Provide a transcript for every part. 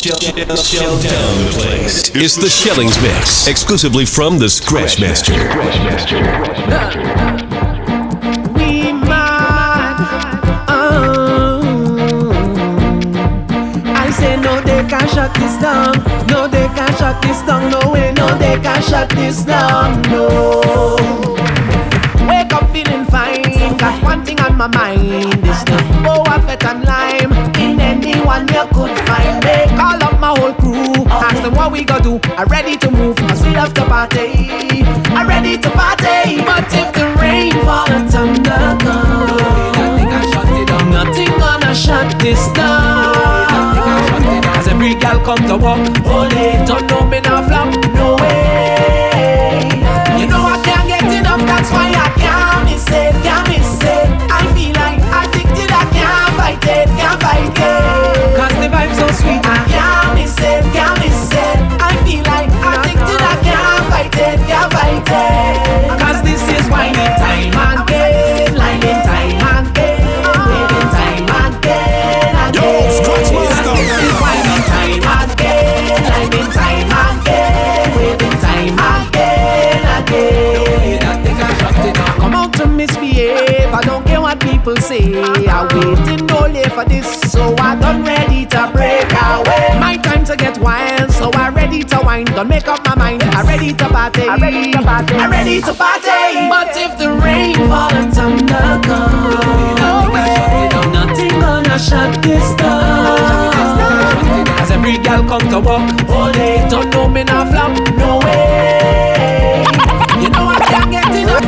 Down the place. It's the Shellings Mix, exclusively from the Scratch Master. We mad. Oh. I say no, they can shut this down. No, they can shut this down. No way, no, they can shut this down. No. Wake up feeling fine. Got one thing on my mind. It's the boa fett and lime. Anyone you could find. They call up my whole crew. Ask them what we gonna do. I'm ready to move. Cause we love to party. I'm ready to party. But if the rain fall and thunder come, nothing gonna shut this down. As every gal come to walk, holy, don't know me now it. Cause the vibe's so sweet, I can't miss it, can't miss it. I feel like addicted, I can't fight it, can't fight it. Cause this is whining time again, lining time again, waiting ah. time again, again. Scratch Master. This is whining time again, lining time again, time again, again. Come out to misbehave, I don't care what people say. I'm waiting only for this, so I done ready to break away. My time to get wild, so I ready to wine. Don't make up my mind, I ready to party. I ready to party. I ready to party. But if the rain fall and thunder come, nothing gonna shut this down. As every gal come to work, all day don't know me now flop, no way. You know I can't get enough,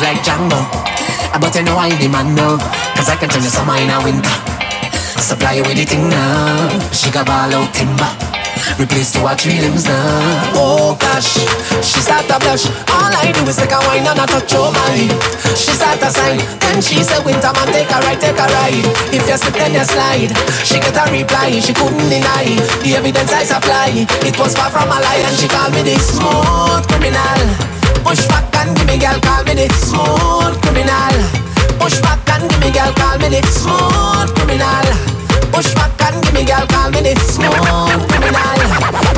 love like Django Ah, But you know I the man no Cause I can turn you summer in a winter Supply you with the thing now She got ball out timber Replace to her three limbs now Oh gosh, she start to blush. All I do is take a wine and a touch your mind. She start to sign, then she say, "Winter man, take a ride, take a ride." If you slip, then you slide. She get a reply, she couldn't deny the evidence I supply. It was far from a lie, and she called me the smooth criminal. Push back and give me girl, call me the smooth criminal. Push back and give me girl, call me the smooth criminal. Push back and give me girl, call me the smooth criminal.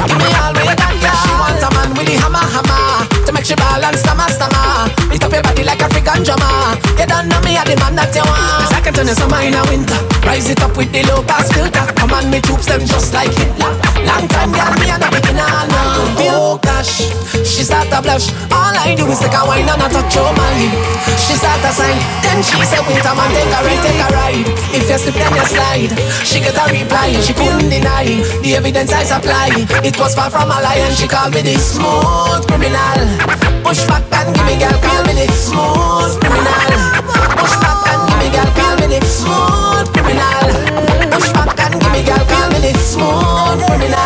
Give me all me got, girl. She want a man with the hammer, hammer to make she balance, stammer, stammer. Beat up your body like a African drummer. You don't know me, I the man that you want. Cause I can turn you summer in a winter. Rise it up with the low pass filter. Come on, me troops them just like Hitler. Long time, girl, me and a beginner now. Oh gosh, she start to blush. All I do is take a wine and a touch your mind. She start to sign, then she say, Winter man, take a ride, take a ride. If you slip, then you slide. She get a reply, she couldn't deny the evidence I supply. It was far from a lie, and she called me the smooth criminal. Push back and give me girl, call me the smooth criminal. Push back and me, girl, call me the smooth criminal. Push back and give me, girl, call me the smooth criminal.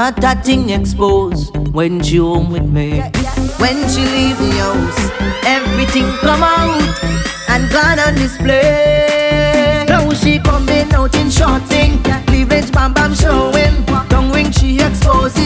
Not that thing exposed. When she home with me, when she leave the house, everything come out and gone on display. Now she coming out in short thing, cleavage bam bam showing, tongue ring she exposing.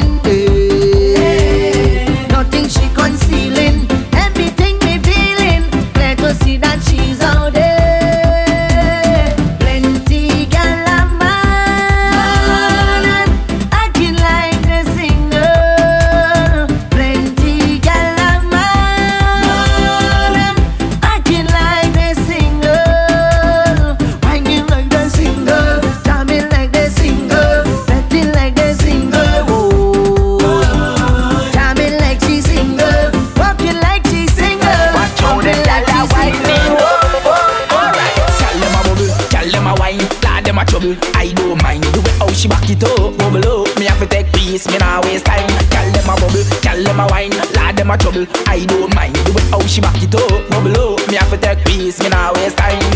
Trouble. I don't mind the way how she back it up, bubble up. Me have to take peace, me now waste time.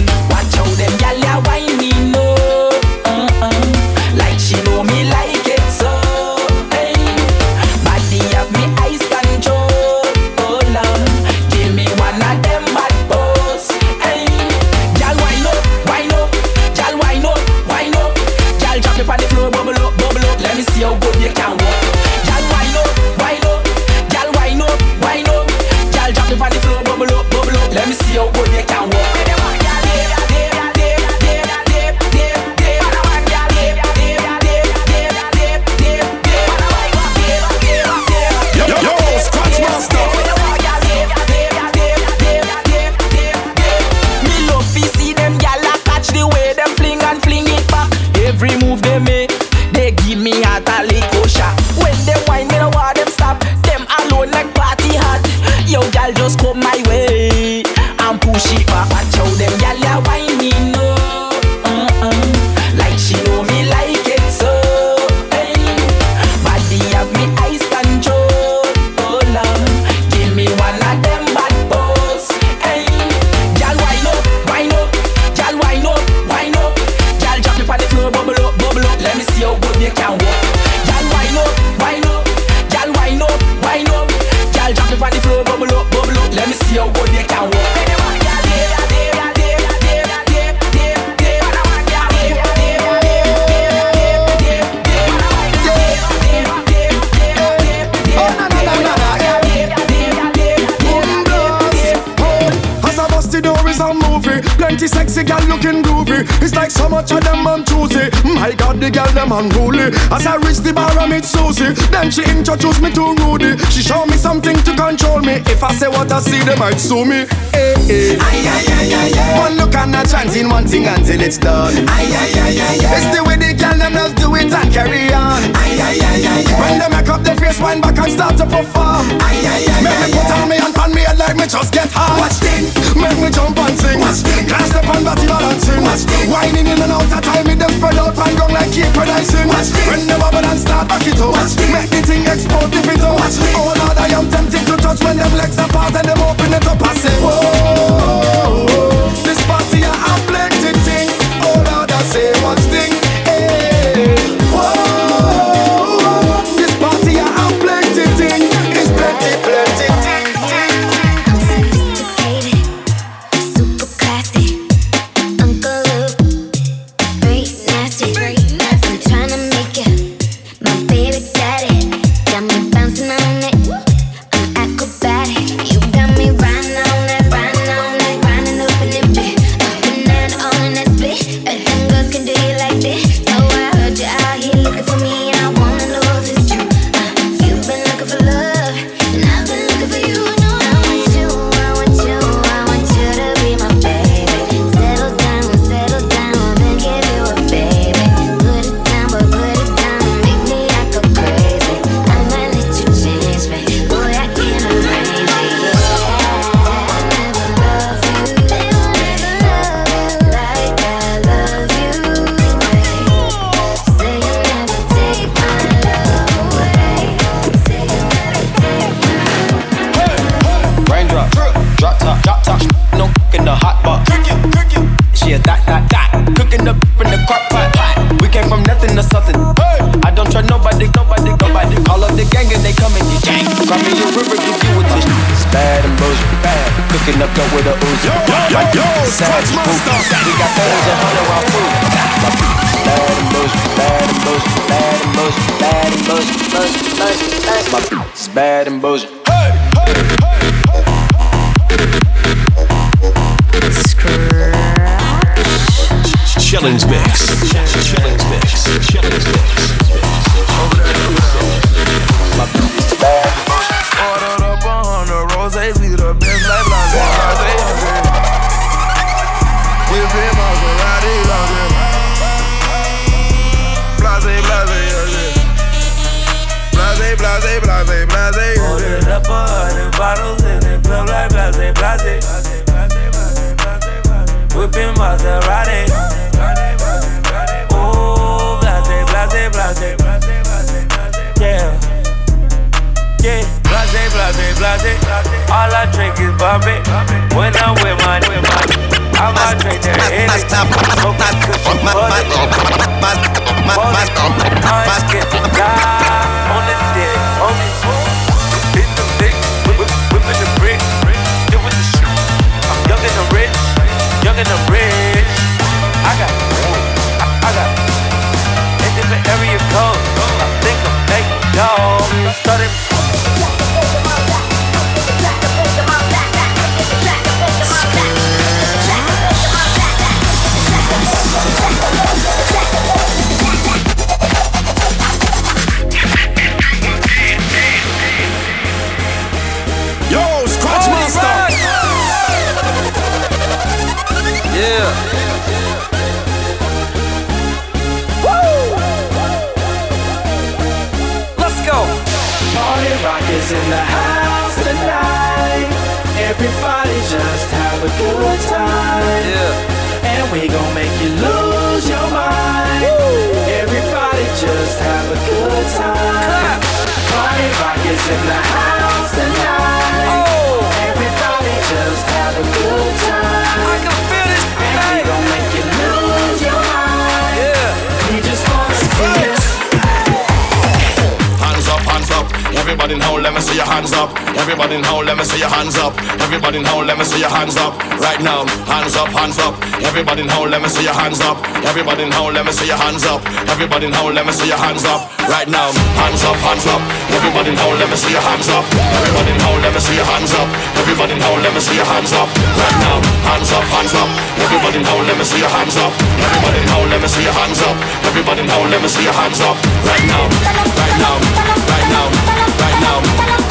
like so much of them, I'm as I reach the bar, I meet Susie. Then she introduced me to Rudy. She showed me something to control me. If I say what I see, they might sue me. Eh, eh. Hey, hey. Aye, aye, aye, aye, aye. One look and a chance in one thing until it's done. Aye, aye, aye, aye, aye. It's the way they girl them just do it and carry on. Aye, aye, aye, aye, aye. When they make up their face, wind back and start to perform. Aye, aye, aye, make aye, me put on me and pan me head like me just get hard. Watch this. Make me jump and sing. Watch this. Can't step on body balancing. Watch this. Whining in and out of time, me them spread out and gong like when I sing. Watch this. When the and start back it up. Watch this. Make the thing explode if it out. Watch this. Oh Lord, I am tempted to touch when them legs apart and them open it up. I say, whoa, this party savage boot. We got thugs and hunter raw food. Bad and bush, bad and boozing. bad and bush, bad and bush, bush, bush, bush. My bad and bush. Hands up. Everybody now, let me see your hands up. Everybody now, let me see your hands up. Right now, hands up, hands up. Everybody now, let me see your hands up. Everybody now, let me see your hands up. Everybody now, let me see your hands up. Right now, hands up, hands up. Everybody now, let me see your hands up. Everybody now, let me see your hands up. Everybody now, let me see your hands up. Right now, hands up, hands up. Everybody now, let me see your hands up. Everybody now, let me see your hands up. Everybody now, let me see your hands up. Right now, right now, right now, right now,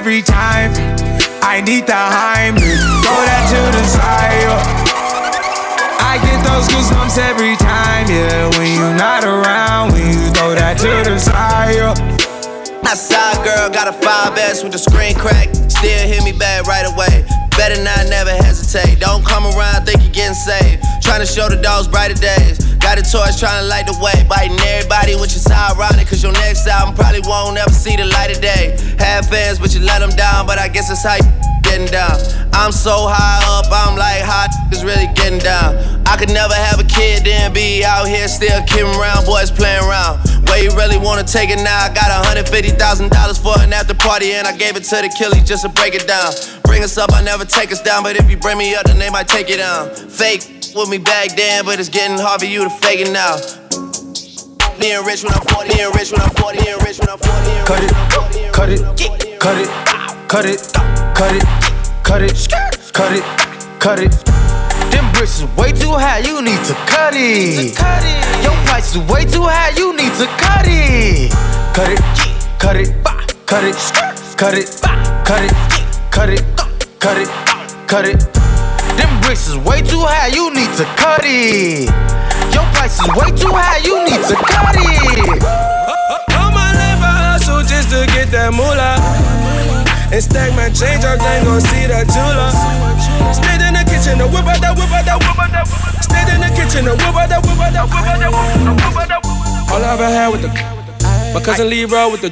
every time. I need the Heimlich, throw that to the side. Get those goosebumps every time, yeah. When you're not around, when you throw that to the side. Outside girl got a 5S with the screen crack. Still hit me back right away. Better not never hesitate. Don't come around, think you're getting saved. Trying to show the dogs brighter days. Got a torch trying to light the way. Biting everybody, which is ironic. Cause your next album probably won't ever see the light of day. Have fans, but you let them down. But I guess it's how you getting down. I'm so high up, I'm like, how is really getting down. I could never have a kid, then be out here still kidding around, boys playing around. Where you really wanna take it now? I got $150,000 for an after party, and I gave it to the killies just to break it down. Bring us up, I never take us down, but if you bring me up, then they might take it down. Fake with me back then, but it's getting hard for you to fake it now. Being rich when I'm 40, being rich when I'm 40, being rich when I'm 40. Cut it, when I'm 40, being cut it, when I'm 40, being cut it, cut it, cut it, cut it, cut it, cut it. Them bricks is way too high, you need to cut it. Your price is way too high, you need to cut it. Cut it, cut it, cut it, cut it, cut it, cut it, cut it, cut it. Them bricks is way too high, you need to cut it. Your price is way too high, you need to cut it. All my life I hustle just to get that moolah. And stack my change up, then gon' see that jeweler. Stayed in the kitchen, the whip out that whip out that whip out that whip. Stayed in the kitchen, the whoop that whoop that whoop that whoop that All I ever had with the my cousin Leroy with the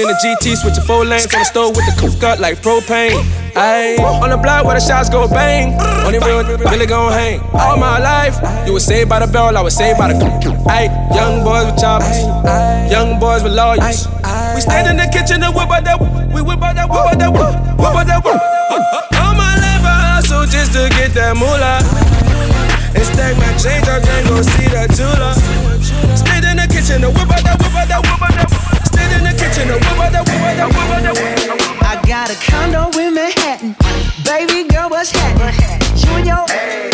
in the GT, switching four lanes on the stove with the cook up like propane. Ayy, on the block where the shots go bang. Only real really gon' hang. All my life, you was saved by the bell, I was saved by the. Ayy, young boys with choppers, young boys with lawyers. We stand in the kitchen and whip out that, we whip out that, whip out that, whip out that. All my life I hustle just to get that moolah. And stack my change up, then go see the jeweler. Stand in the kitchen and whip out that, whip out that, whip out that in the kitchen. I got a condo in Manhattan. Baby girl, what's happening? You and your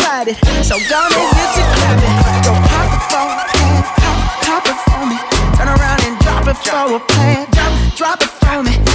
body. So don't get to clapping. Go pop it for plan. Pop, pop it for me. Turn around and drop it for a plan. Drop, drop it for me.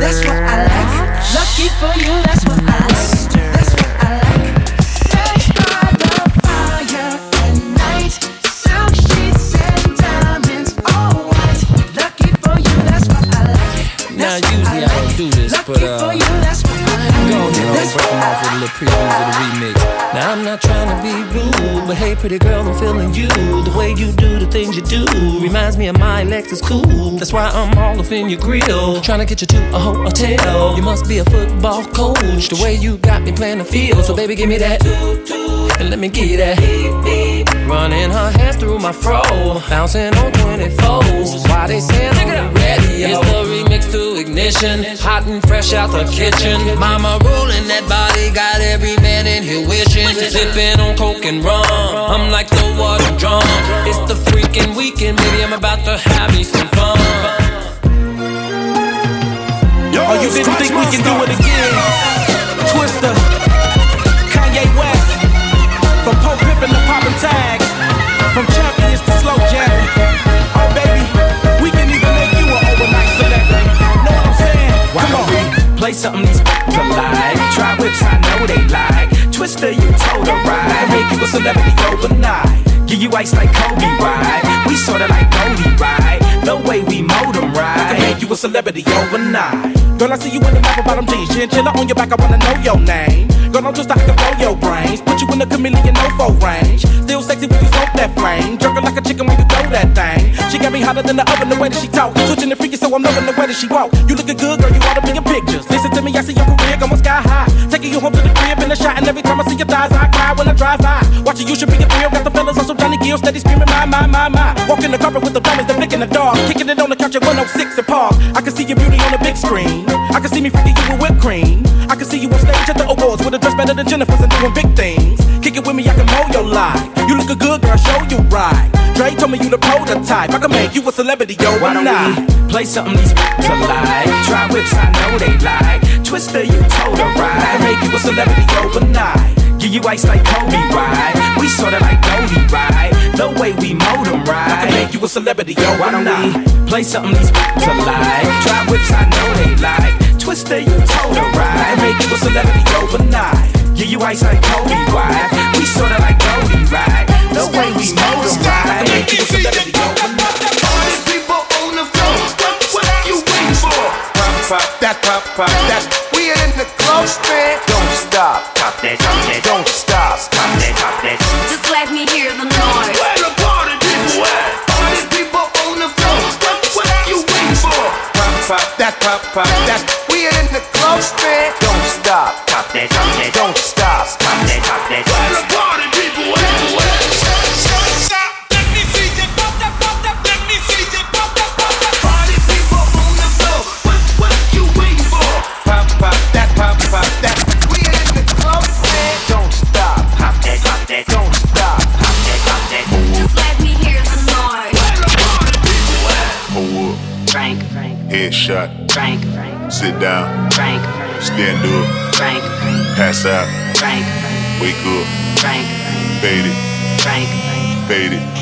That's what I like. Lucky for you, that's what I like. That's what I like. Sex by the fire at night. Silk sheets and diamonds, all white. Lucky for you, that's what I like. Now usually I don't do this, but uh, off with a little previews of the remix. Now I'm not trying to be rude, but hey, pretty girl, I'm feeling you. The way you do the things you do reminds me of my Lexus cool. That's why I'm all up in your grill, trying to get you to a hotel. You must be a football coach. The way you got me playing the field, so baby, give me that. And let me get that. Running her hands through my fro, bouncing on 24s. Why they saying I'm ready? It's the remix to ignition, hot and fresh out the kitchen. Mama rolling that body, got every man in here wishing. Sipping on coke and rum, I'm like the water drum. It's the freaking weekend, baby. I'm about to have me some fun. Oh, you didn't think we can do it again? Twista, Kanye West, from Pope Pippin to poppin' tags, from champions to slow jamming. Something these to like. Try whips, I know they like. Twista, you told a ride. Make you a celebrity overnight. Give you ice like Kobe, right? We sorta like Goldie, right? The way we mold 'em right. i Make you a celebrity overnight. Girl, I see you in the map bottom jeans, chinchilla on your back. I wanna know your name. Girl, I'm just I can blow your brains. Put you in the chameleon no range. Still sexy when you smoke that flame. Jerking like a chicken when you throw that thing. She got me hotter than the oven the way that she talk. Switching the freaky, so I'm loving the way that she walk. You looking good, girl. You oughta be in pictures. Listen to me, I see your career going sky high. Taking you home to the crib in the shot, and every time I see your thighs, I cry when I drive by. Watching you should be a thrill. Got the fellas on some Johnny Gill, steady screaming my my my my. Walking the carpet with the diamonds, they're flicking the dog, kicking it on the couch at 106 and Park. I can see your beauty on the big screen. I can see me freaking you with whipped cream. I can see you on stage at the awards with a dress better than Jennifer's and doing big things. Kick it with me, I can mold your life. You look a good girl, show you right. Dre told me you the prototype. I can make you a celebrity, yo. Why don't we play something these to like? Try whips, I know they like. Twista, you told a ride. Make you a celebrity overnight. Give you ice like Kobe, right? We sorta like Goldie, right? The way we mold 'em right. You a celebrity, yo. Don't we play something these to like? Try whips, I know they like. Twista, you told a ride. Make you a celebrity overnight. Give you ice like Kobe, right? We sorta like Goldie, right? The way we right. I make you a celebrity overnight. people on the floor. What, what you waiting for? Pop, pop, that, pop, pop, that. We in the club, man. Pop, that, pop, pop, that. We in the club, man. Stand up. Pass out. Drink. Wake up. Drink. Fade it. Drink. Fade it.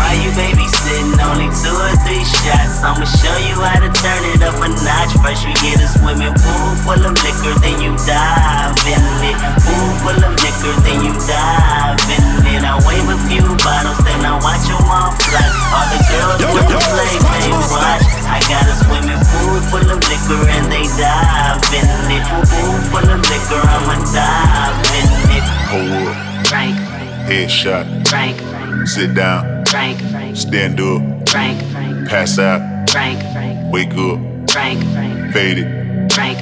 Why you babysitting? Only two or three shots. I'ma show you how to turn it up a notch. First you get a swimming pool full of liquor, then you dive in it. Pool full of liquor, then you dive in it. I wave a few bottles, then I watch them all fly. All the girls wanna play, they watch. I got a swimming pool full of liquor and they dive in it. Pool full of liquor, I'ma dive in it. Hold up. Drink, Headshot. drink, Sit down. Drink, Stand up. drink, Pass out. drink, Wake up. drink, Faded. drink,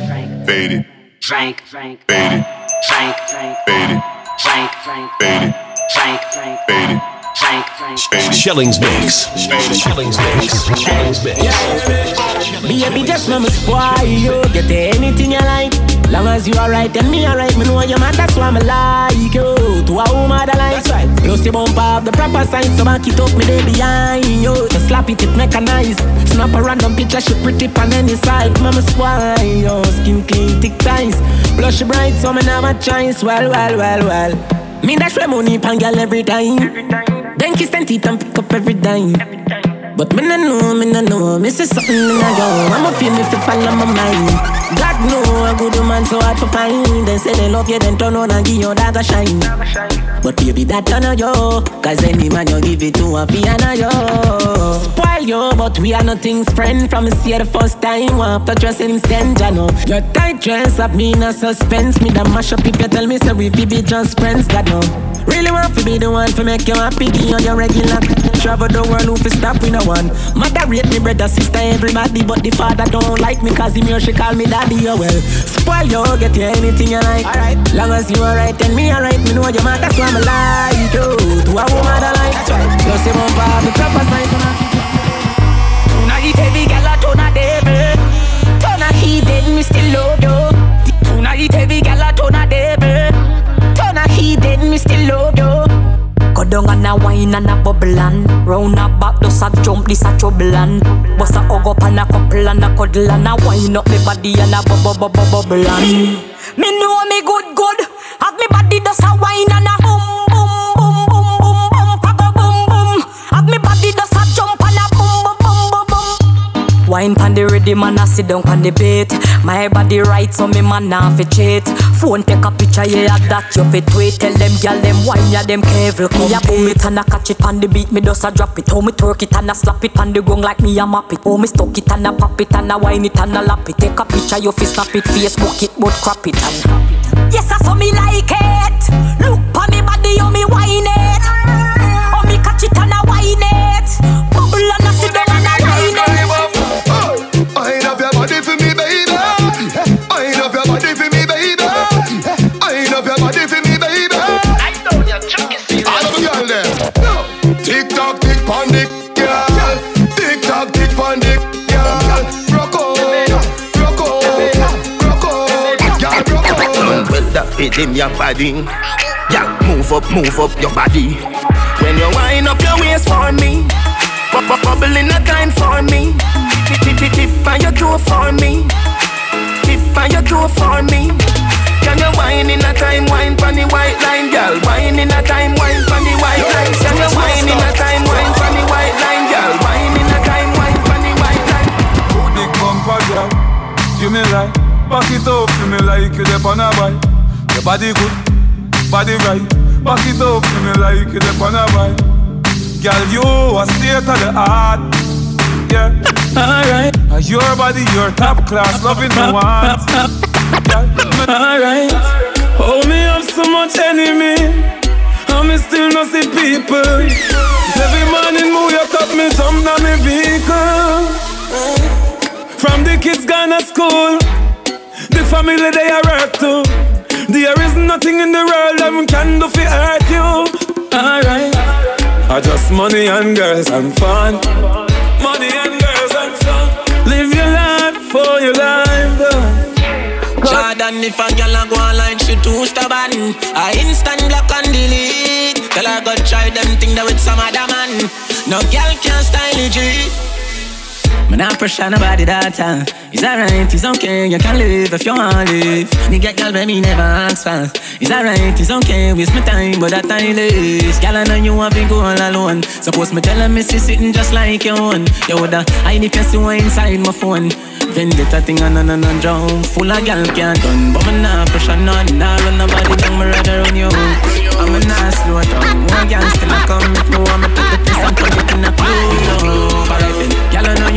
Faded. drink, Faded. drink, Faded. drink, Faded. drink, Faded. Drink, Shellings Mix. Shellings Mix. Shellings Mix. Baby, just know me spoil you. Get anything you like. Long as you alright and me alright, me know you man. That's why me like you. To a woman that likes right. Plus you bump up the proper sign, so back it up me day behind you. just slap it, it mechanized. Snap a random picture, she pretty on any side. Mama spoil you. Skin clean, thick ties. Blush bright, so me never choice. Well, well, well, well. Me dash my money pan girl every time. Then kiss and teeth and pick up every dime. But me no know, me no know, me see something in a go. I'ma feel me fi follow my mind. God know a good woman so hard to find. Then say they love you, then turn on and give your a shine. But baby, that turn on you. Cause any man you give it to a piano yo. Spoil you, but we are nothing's friend. From see the first time, want to trust instant, I know. Your tight dress have me in a suspense. Me that mash up if you tell me so we be just friends, God know. Really want to be the one to make you happy, give you your regular. Travel the world, who fi stop with no one. Mother rate me, brother, sister, everybody, but the father don't like me, cause him here she call me daddy, oh well. Spoil you, get you anything you like. Alright, long as you alright, and me alright, me know your man, that's why me like you. To a woman that like, plus you won't have the proper sign. Tonight every girl a turn a devil. Turn a heathen, me still love you. Tonight every girl a turn a devil. Turn a heathen, me still love you. Go down and a wine and a bubble and Round a back, just a jump, this a trouble and Bust a hug up and a couple and a cuddle and a wine up me body and a bubble bubble bubble and Me know me good good. Have me body just a wine and a Wine pan the ready man, I sit down pan the bait. My body right, so me man nah fi cheat. Phone take a picture, yeah that you fit tweet. Tell them gyal them wine, yeah them careful. Me a boom it and a catch it pan the beat, me just a drop it. How me twerk it and a slap it pan the gong like me a map it. How me stuck it and a pop it and a wine it and a lap it. Take a picture, you fi snap it, Facebook it, but crap it and. Yes, I saw me like it. Look pa me body, how me wine it. Pon dick, girl. Tick tock, tick pon dick, girl. Rock on, girl. Well, that fit your body. Yeah, move up, move up your body. When you wind up your waist for me, bu- bu- bubble in a time for me. Tip, tip, tip, tip on your toe for me. Tip on your toe for me. Can you wine in a time, wine pon the white line, girl? Wine in a time, wine pon the white line. Can you wine in a time, wine pon the white line, girl? Wine in a time, wine pon the white line. Big bumper girl, you me like Back it up for me like you dep on a bike Your body good, body right Back it up for me like you dep on a bike Girl, you a state of the art Yeah, alright. Your body, your top class, loving me want Alright, oh me have so much enemy. Me still no see people. Every morning move your cup, me jump down me vehicle. From the kids gone to school. The family they are work too. There is nothing in the world that can do for hurt you. Alright. I just money and girls and fun. Money and girls and fun. Live your life for your life. Jordan, if a girl a go like she too stubborn, I instant block and delete. Tell her go try them thing that with some other man. No girl can style it. Man, I pressure nobody that time. It's alright, it's okay, you can live if you want to live. Nigga, girl, baby, never ask for. It's alright, it's okay, waste my time, but that time is. Girl, I know you want to go all alone. Suppose me tell her, me see sitting just like your own. Yo, the I need to see what inside my phone. Vendetta thing on and on and drown Full of gal can't done But me nah pressure none Nah run nobody down Me rather run you I'm a nah slow down One gal still a come If me me take the piss And turn it in a clue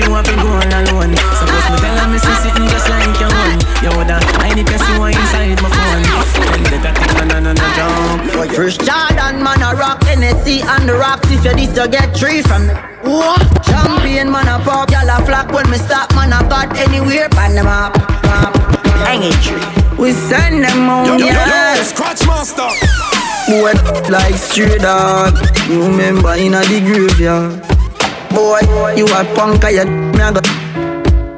you want to go all alone Suppose me tell her me see sitting just like your own Yo that I need to see what inside my phone Vendetta thing on and on and drown First Jordan man a rock Hennessy and the rocks If you this to get three from me what? Champion man a pop, y'all a flock when me stop man a got anywhere pan them up, up. Hang it tree. We send them on, yo, yeah. Yo, yo, scratch master. Boy, like stray dog. You remember in a the graveyard. Boy, you a punk, I me a go.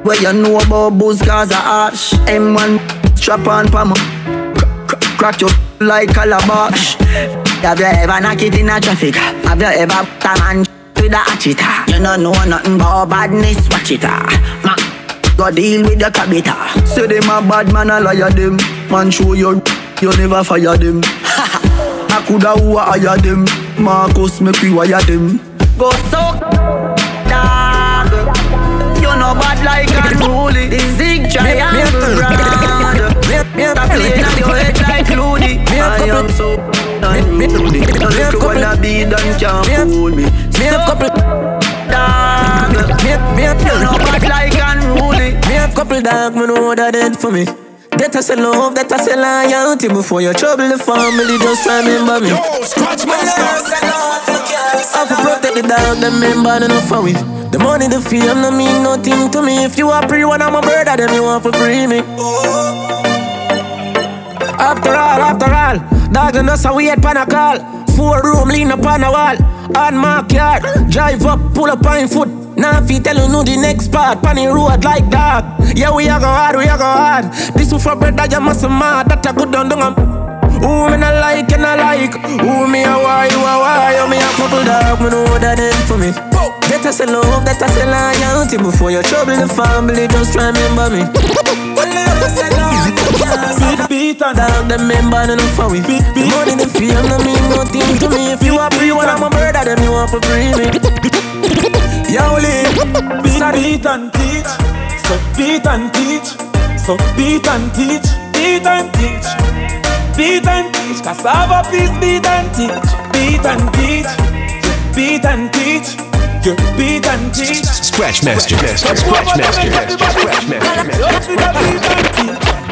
Where you know about booze cause a ash. M1 strap on pa mo. Crack your like a calabash. Have you ever knock it in a traffic? Have you ever a man with a hatcheta. You don't know nothing about badness, watch it ah. Ma, go deal with the cabita. Say them a bad man, a liar them. Man show you, you never fire them. I coulda who hire them. Marcus make we wire them. Go so like unruly. The zig triangle round. Stop playing on your head like Looney. I am so unruly. Don't wanna be done can't fool me. Me have couple dog. Me have, me know bad like unruly. Me have couple dog, me know that dead for me. That I say love, that I say loyalty Before you trouble the family, just remember me Yo, scratch my master I oh, have to protect the dog, them member enough for we The money, the fame, no mean nothing to me. If you are free one, I'm a brother, then you want to free me. After all, after all Dog and us, we had pan a call. Four room, lean up on a wall. On my car, drive up, pull up on foot. Now if you tell you know the next part, Panny road like dog. Yeah, we are go hard, we are go hard. This is for that you must mad, that I good done dung Who me not like and I like? Who me a why, you a why? You me a couple dog, me know that is for me I say love, I say loyalty Before you trouble the family, just remember me When you say love, beat, beat and dog, them member enough for we The money, the fame, no mean nothing to me If you a free one, I'm a murder, them you want to free me Yo, live. Beat, beat and teach. So beat and teach. So beat and teach. Beat and teach. Beat and teach. Cassava peace, beat and teach. Beat and teach. Beat and teach. You beat and teach. Scratch master. Scratch master. Scratch master.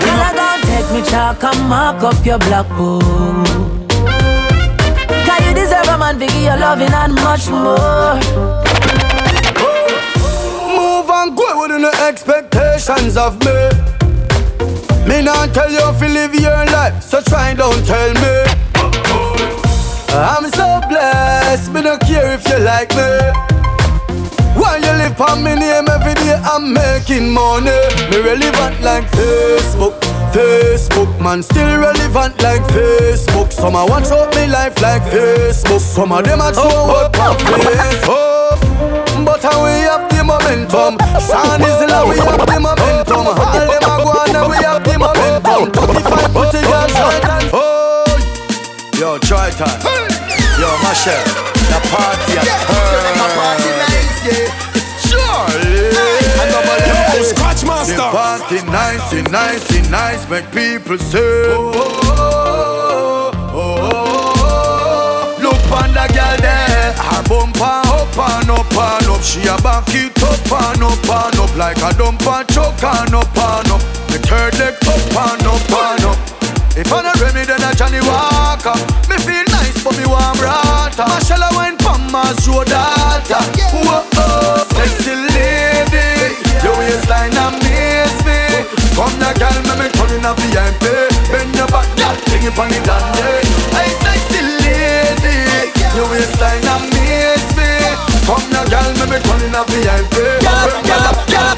Girl, I gon' take me chalk and mark up your blackboard. Cause you deserve a man to give you loving and much more and go within the expectations of me. Me not tell you if you live your life, so try don't tell me. I'm so blessed, me don't care if you like me. While you live on me name every day, I'm making money. Me relevant like Facebook, Facebook, man, still relevant like Facebook. Some I watch out me life like Facebook. Some of them I show oh, oh, up on Facebook. But how we have the momentum? Sun is low, we have the momentum. All them a go on and we have the momentum. 35 put it on short and oh Yo, try time. Yo, Michelle The party at Yo, Scratch Master The party nice, nice, nice Make people say. Oh, oh, oh, oh, oh, Look on the girl there. Her bumper up and up and up. She a back it up and up and up. Like a dumper truck and up and up. The third leg up and up and up. If I not Remy then a Johnnie Walker Me feel nice but me warm rata. Marshall wine Palmas road data. Whoa oh, sexy lady. Your waistline amaze me Come now girl me me turn in a VIP Bend your back girl fling it on the dandy. I sexy lady, your waistline amaze me. Come now, girl, me be turning a VIP. Girl, girl, girl,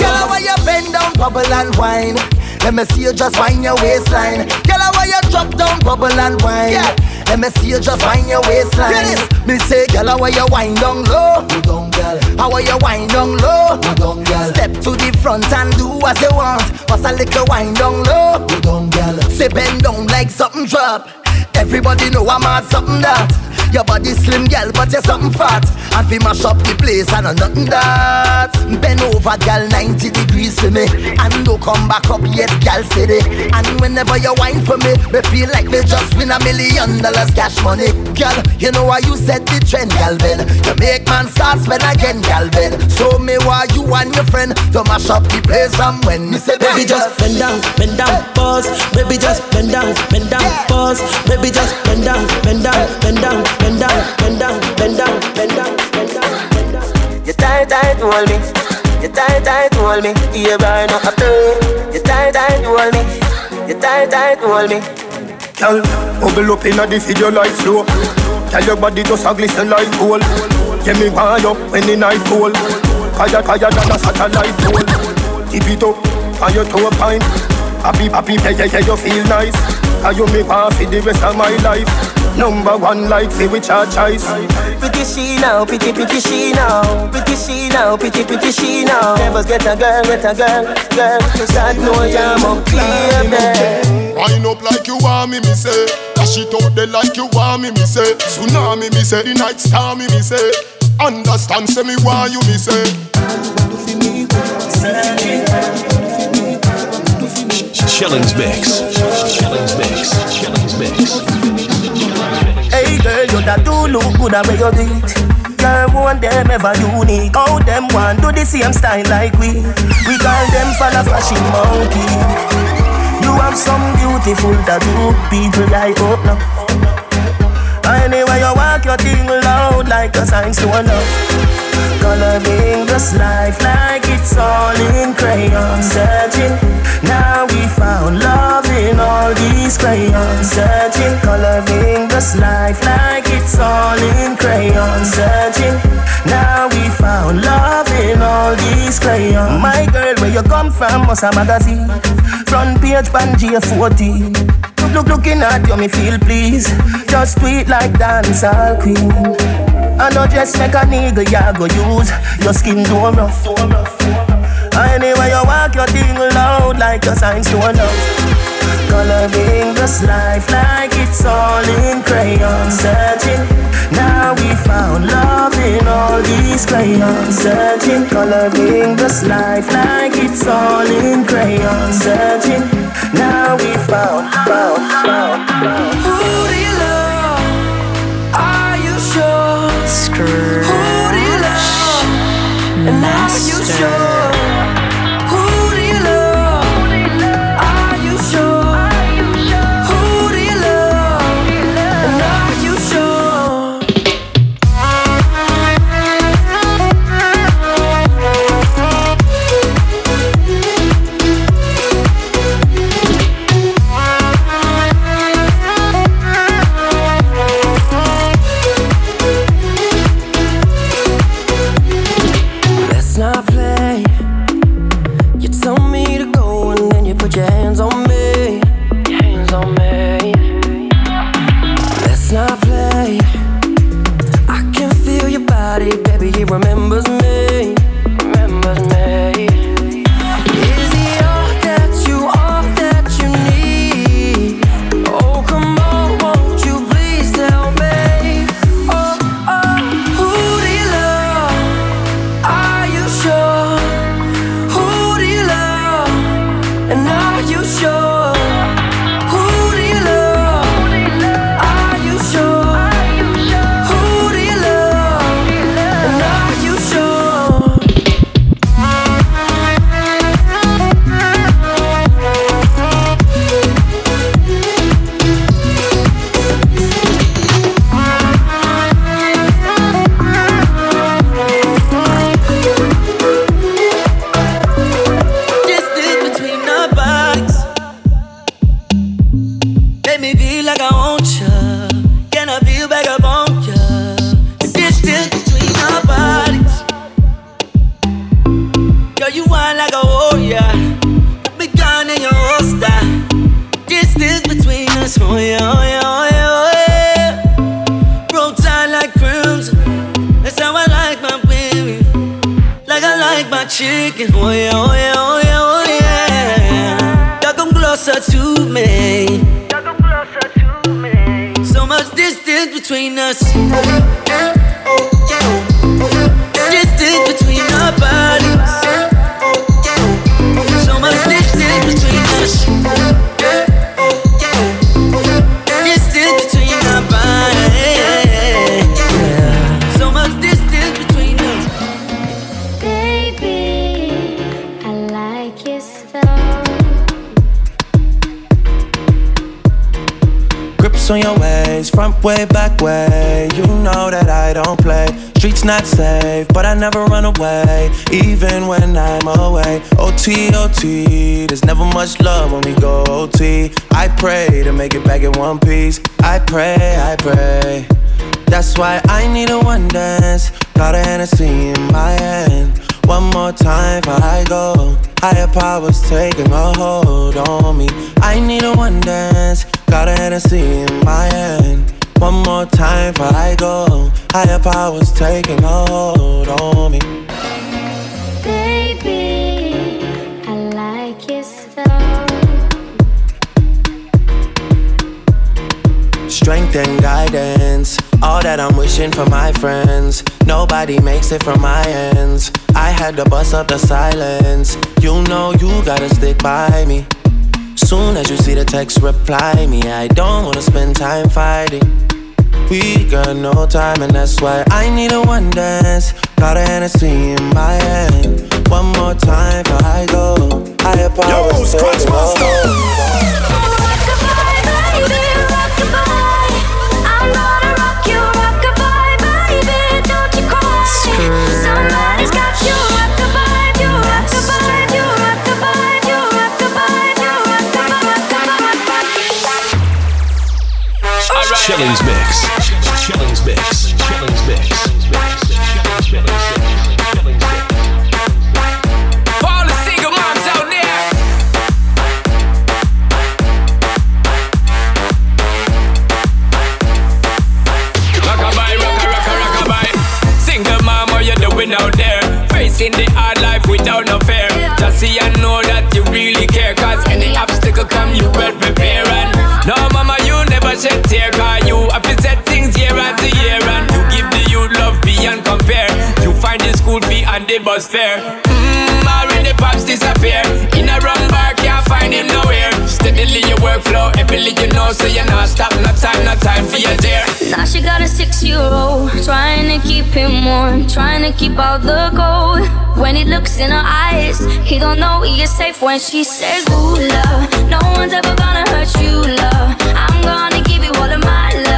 Girl, why you bend down, bubble and wine? Let me see you just wind your waistline. Girl, why you drop down, bubble and wine? Yeah. Let me see you just wind your waistline. Get this. Me say, girl, why you wind down low? Go down, girl. How are you wind down low? Go down, girl. Step to the front and do what you want. Pass a little wind down low. Go down, girl. Say bend down like something drop. Everybody know I'm at something that Your body slim, girl, but you're something fat. And we mash up the place, I know nothing that. Bend over, girl, 90 degrees for me. And don't come back up yet, girl, steady. And whenever you whine for me Me feel like me just win a million dollars cash money. Girl, you know why you set the trend, girl, Ben? You make man start spend again, girl, Ben. So me why you and your friend To mash up the place from when me say Baby, just bend down, bend down, pause Baby, just bend down, bend down, pause Baby, just bend down, bend down, bend down, bend down, bend down, bend down, bend down, bend down, bend down. You tight, tight, hold me. You tight, tight, hold me. You burn up a You tight, tight, hold me. You tight, tight, hold me. Girl, bubble up inna the video like slow. Tell your body just a glisten like gold. Get me wind up when the night cold. Higher, higher than a satellite pole. Tip it up on your toe pine. Happy, happy, yeah, yeah, yeah, you feel nice. How you make want for the rest of my life. Number one like say which our choice. Pretty she now, pretty pretty she now, pretty she now, pretty pretty she now. Never get a girl, get a girl, girl. Start no jam up, baby. Wind up like you want me, me say. Dash it out there like you want me, me say. Tsunami, me say. The night star, me, me say. Understand, say me why you, me say. Shellings Mix. Shellings Mix. Shellings Mix. That do look good at where you do it. Girl, one them ever unique. How them want do the same style like we. We call them follow flashing monkey. You have some beautiful tattoo, people like oh, up now. Anyway, you walk your thing loud like a sign. To love. Coloring this life like it's all in crayon. Searching, now we found love in all these crayons. Searching, coloring this life like it's all in crayon. Searching, now we found love in all these crayons. My girl, where you come from, must a magazine. Front page, Pangea 14 Look, look, looking at you, me feel please Just tweet like dancehall queen. I know just make a nigga ya go use. Your skin too rough Anyway you walk your thing loud Like a sign to love Coloring this life like it's all in crayon Searching, now we found love in all these crayons Searching, coloring this life like it's all in crayon Searching, now we found, found, found, found. Who do you love? Are you sure? Who do you love? And are you sure? Way, back way. You know that I don't play. Streets not safe, but I never run away, even when I'm away. OT, OT, there's never much love when we go OT. I pray to make it back in one piece. I pray, I pray. That's why I need a one dance. Got a Hennessy in my hand. One more time before I go. Higher powers taking a hold on me. I need a one dance. Got a Hennessy in my hand. One more time before I go. Higher powers taking hold on me. Baby, I like your style. Strength and guidance, all that I'm wishing for my friends. Nobody makes it from my ends. I had to bust up the silence. You know you gotta stick by me. Soon as you see the text, reply me. I don't wanna spend time fighting. We got no time, and that's why I need a one dance. Got a Hennessy in my hand. One more time before I go. Higher powers. Yo, scratch Somebody's vibe. Mix. Bus fare. Mmm, already pops disappear. In a run bar, can't find him nowhere. Steadily your workflow, everything you know, so you're not stop. No time, no time for your dear. Now she got a six year old, trying to keep him warm, trying to keep out the cold. When he looks in her eyes, he don't know he is safe when she says, Ooh, love, no one's ever gonna hurt you, love. I'm gonna give you all of my love.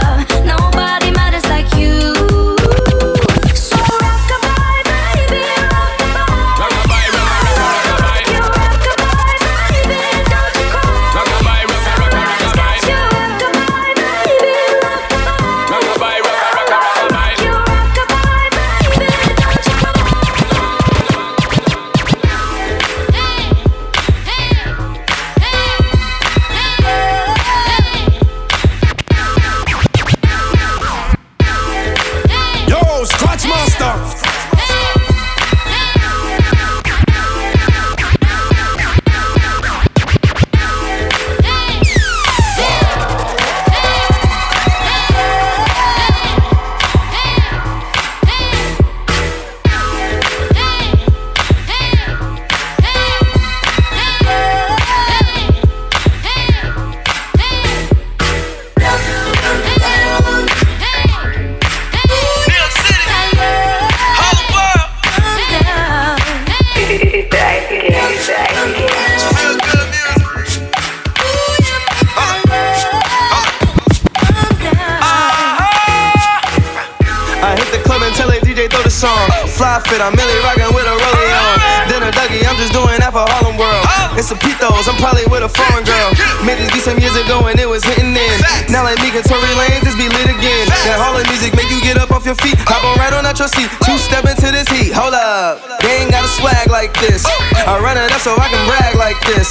Was hitting in. Now like me and Tory Lanez, this be lit again. That Harlem music make you get up off your feet. Hop on right on out your seat. Two step into this heat. Hold up, they ain't got a swag like this. I run it up so I can brag like this.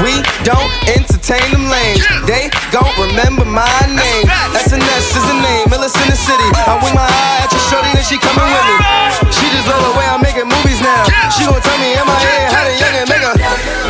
We don't entertain them lanes. They gon' remember my name. SNS is the name, Millis in the city. I wing my eye at your shorty, then she coming with me. She just love the way I'm making movies now. She gon' tell me, am I see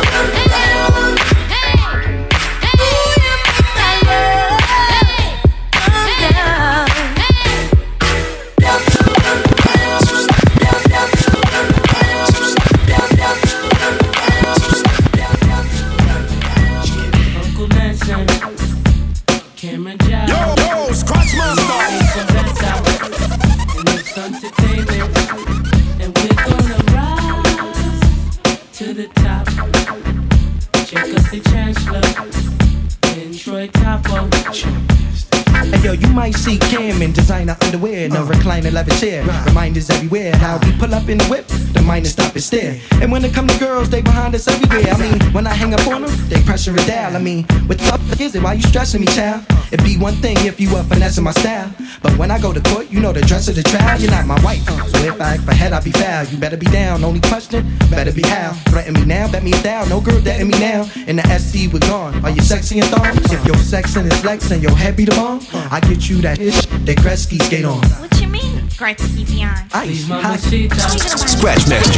underwear, no recliner leather chair. Reminders everywhere how we pull up in the whip, the miners stop and stare. And when it come to girls, they behind us everywhere. I mean, when I hang up on them, they pressure it down. I mean, what the fuck is it? Why you stressing me, child? It'd be one thing if you were finessing my style. But when I go to court, you know the dress of the trial. You're not my wife. So if I act for head, I'll be foul. You better be down. Only question, better be how. Threaten me now, bet me a down. No girl dating me now. In the SC, we're gone. Are you sexy and thong? If your sex and it's flex and your head be the bomb, I get you that ish that Gretzky skate on. What you mean, Gretzky beyond? Ice, hot. Scratch master.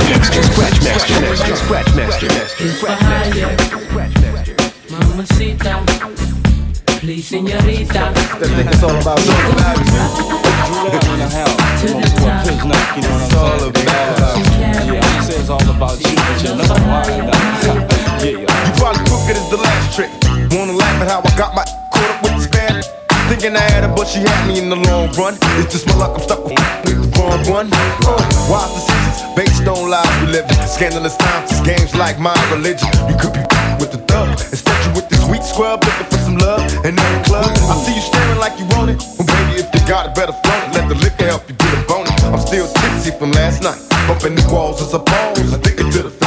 Scratch master, scratch master, scratch master, scratch master. Mamacita, please, señorita. That thing is all about love and It's all about. Yeah, he says all about you, but you know why. yeah. You probably crooked as the last trick. Wanna laugh at how I got my caught up with this bad. Thinking I had her, but she had me in the long run. It's just my luck, I'm stuck with with the wrong one. Uh, wise decisions on lies we live in. Scandalous times, it's games like my religion. You could be with the thug. Instead, you with this weak scrub looking for some love in the club. I see you staring like you want it. Well, baby, if you got it, better flaunt it. Let the liquor help you get a bonus. I'm still tipsy from last night. Bumping the walls as a balls. Addicted to the.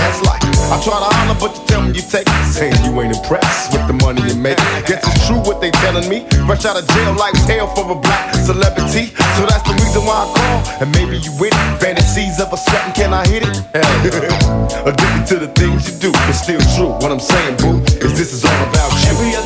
I try to holler, but you tell me you take it. Saying you ain't impressed with the money you make. Guess it's true what they telling me. Rush out of jail like hell for a black celebrity. So that's the reason why I call. And maybe you with it. Fantasies of a sweating, can I hit it? Addicted to the things you do. It's still true. What I'm saying, boo, is this is all about you.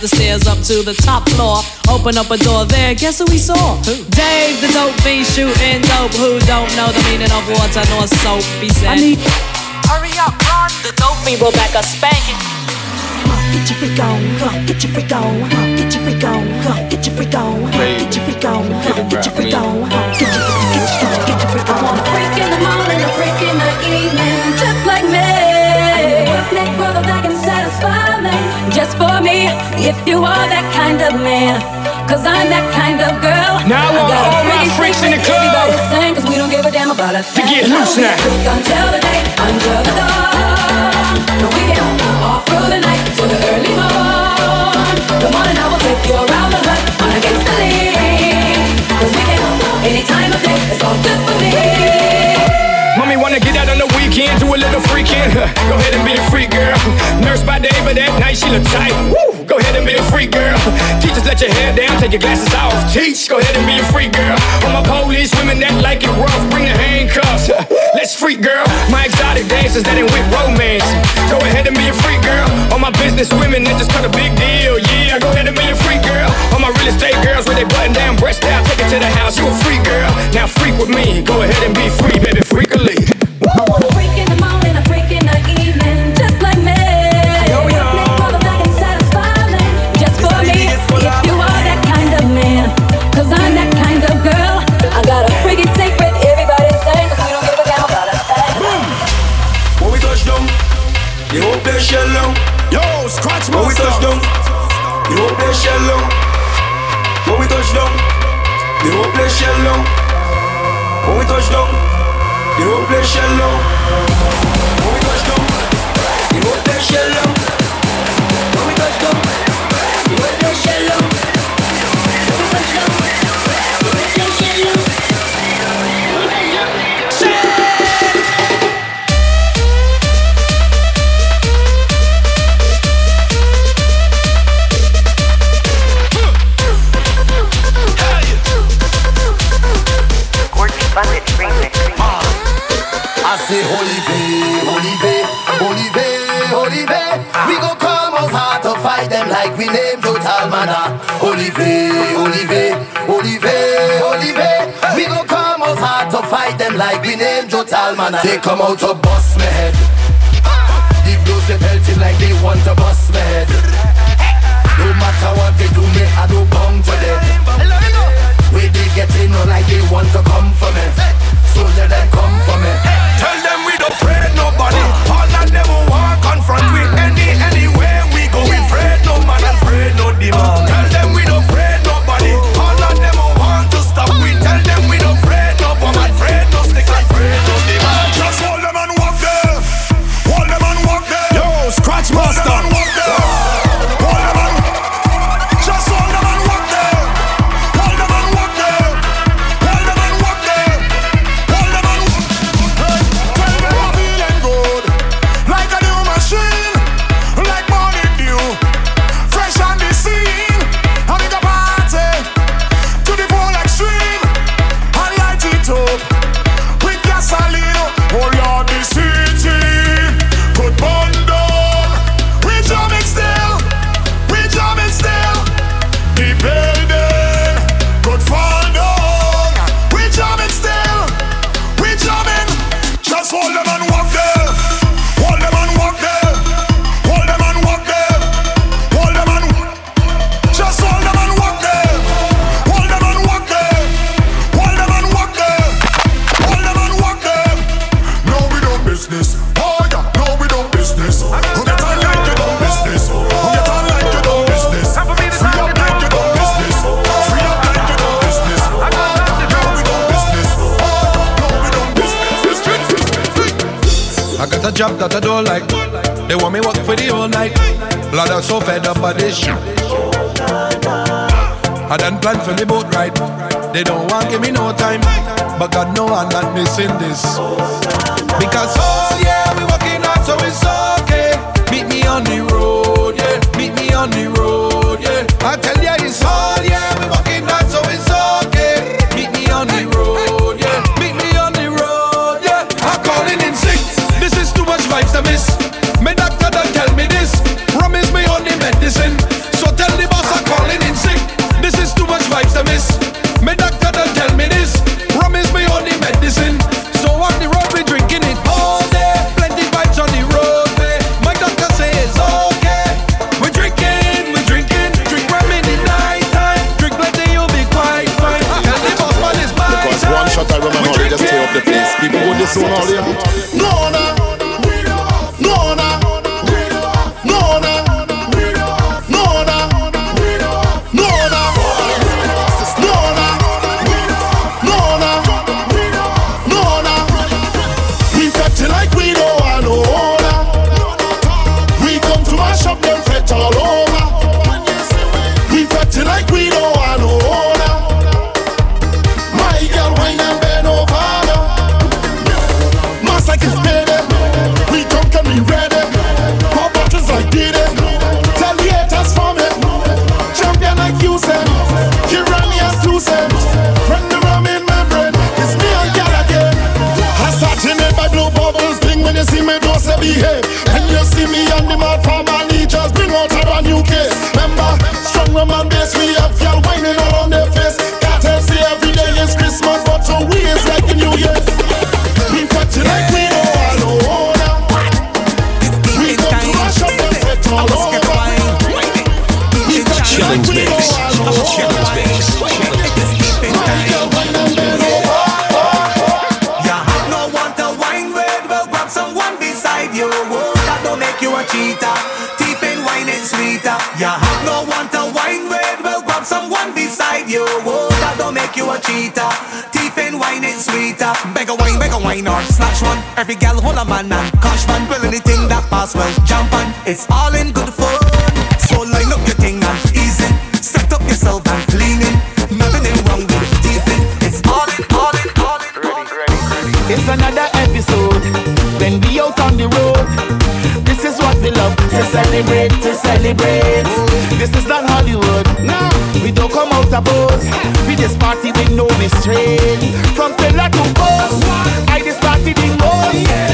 the stairs up to the top floor. Opened up a door there. Guess who he saw? Who? Dave, the dope fiend shooting dope. Who don't know the meaning of water nor soap? He said. I need. Hurry up, run. The dope fiend brought back a spanking. Get your freak on, huh, get your freak on, huh, get your freak on, huh, get your freak on, huh, get your freak on, huh, get your freak on, huh, get your freak on, huh, get your freak on. I want a freak in just for me. If you are that kind of man, cause I'm that kind of girl. Now I want got all my freaks in the club Everybody sing, cause we don't give a damn about a To get loose now. Until the day under the dawn. No, we get all through the night till the early morn. The morning I will take you around the hood on a gangsta league. Cause we can any time of day, it's all good for me. Freaking. Go ahead and be a freak girl. Nurse by day, but that night she look tight. Woo! Go ahead and be a free girl. Teachers, let your hair down, take your glasses off. Teach, go ahead and be a free girl. All my police women that like it rough, bring the handcuffs. Let's freak girl. My exotic dancers that ain't with romance. Go ahead and be a free girl. All my business women that just cut a big deal. Yeah, go ahead and be a free girl. All my real estate girls with their button down, breast out, take it to the house. You a free girl. Now freak with me. Go ahead and be free, baby, freakily. The whole say Olive, Olive, Olive, Olive. We go come out hard to fight them like we name Total Mana. Olive, Olive, Olive, Olive. We go come out hard to fight them like we name Total Mana. They come out to bust my head. The blows they like they want to bust my head. No matter what they do, me I do bong to them. Where they get in, like they want to come for me. Job that I don't like. They want me work for the whole night. Lord, I'm so fed up by this shit. I done planned for the boat ride. They don't want give me no time, but God know I'm not missing this. Because oh yeah, we working hard, so it's okay. Meet me on the road, yeah. Meet me on the road, yeah. I tell ya it's all yeah, we working hard, so it's too much miss. You won't. I don't make you a cheater. Teeth and wine it sweeter. Beg a wine, beg a wine or snatch one. Every gal hold a man and cash man. Well, anything that pass well, jump on. It's all in good fun. So line up your thing and ease. Set up yourself and lean in. Nothing wrong with deep in. It's all in, all in, all in. All in. It's another episode. When we out on the road. This is what we love to celebrate, to celebrate. This is not Hollywood. No abuse. We this party with no restraint. From teller to boss, I this party the most.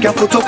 que a futuro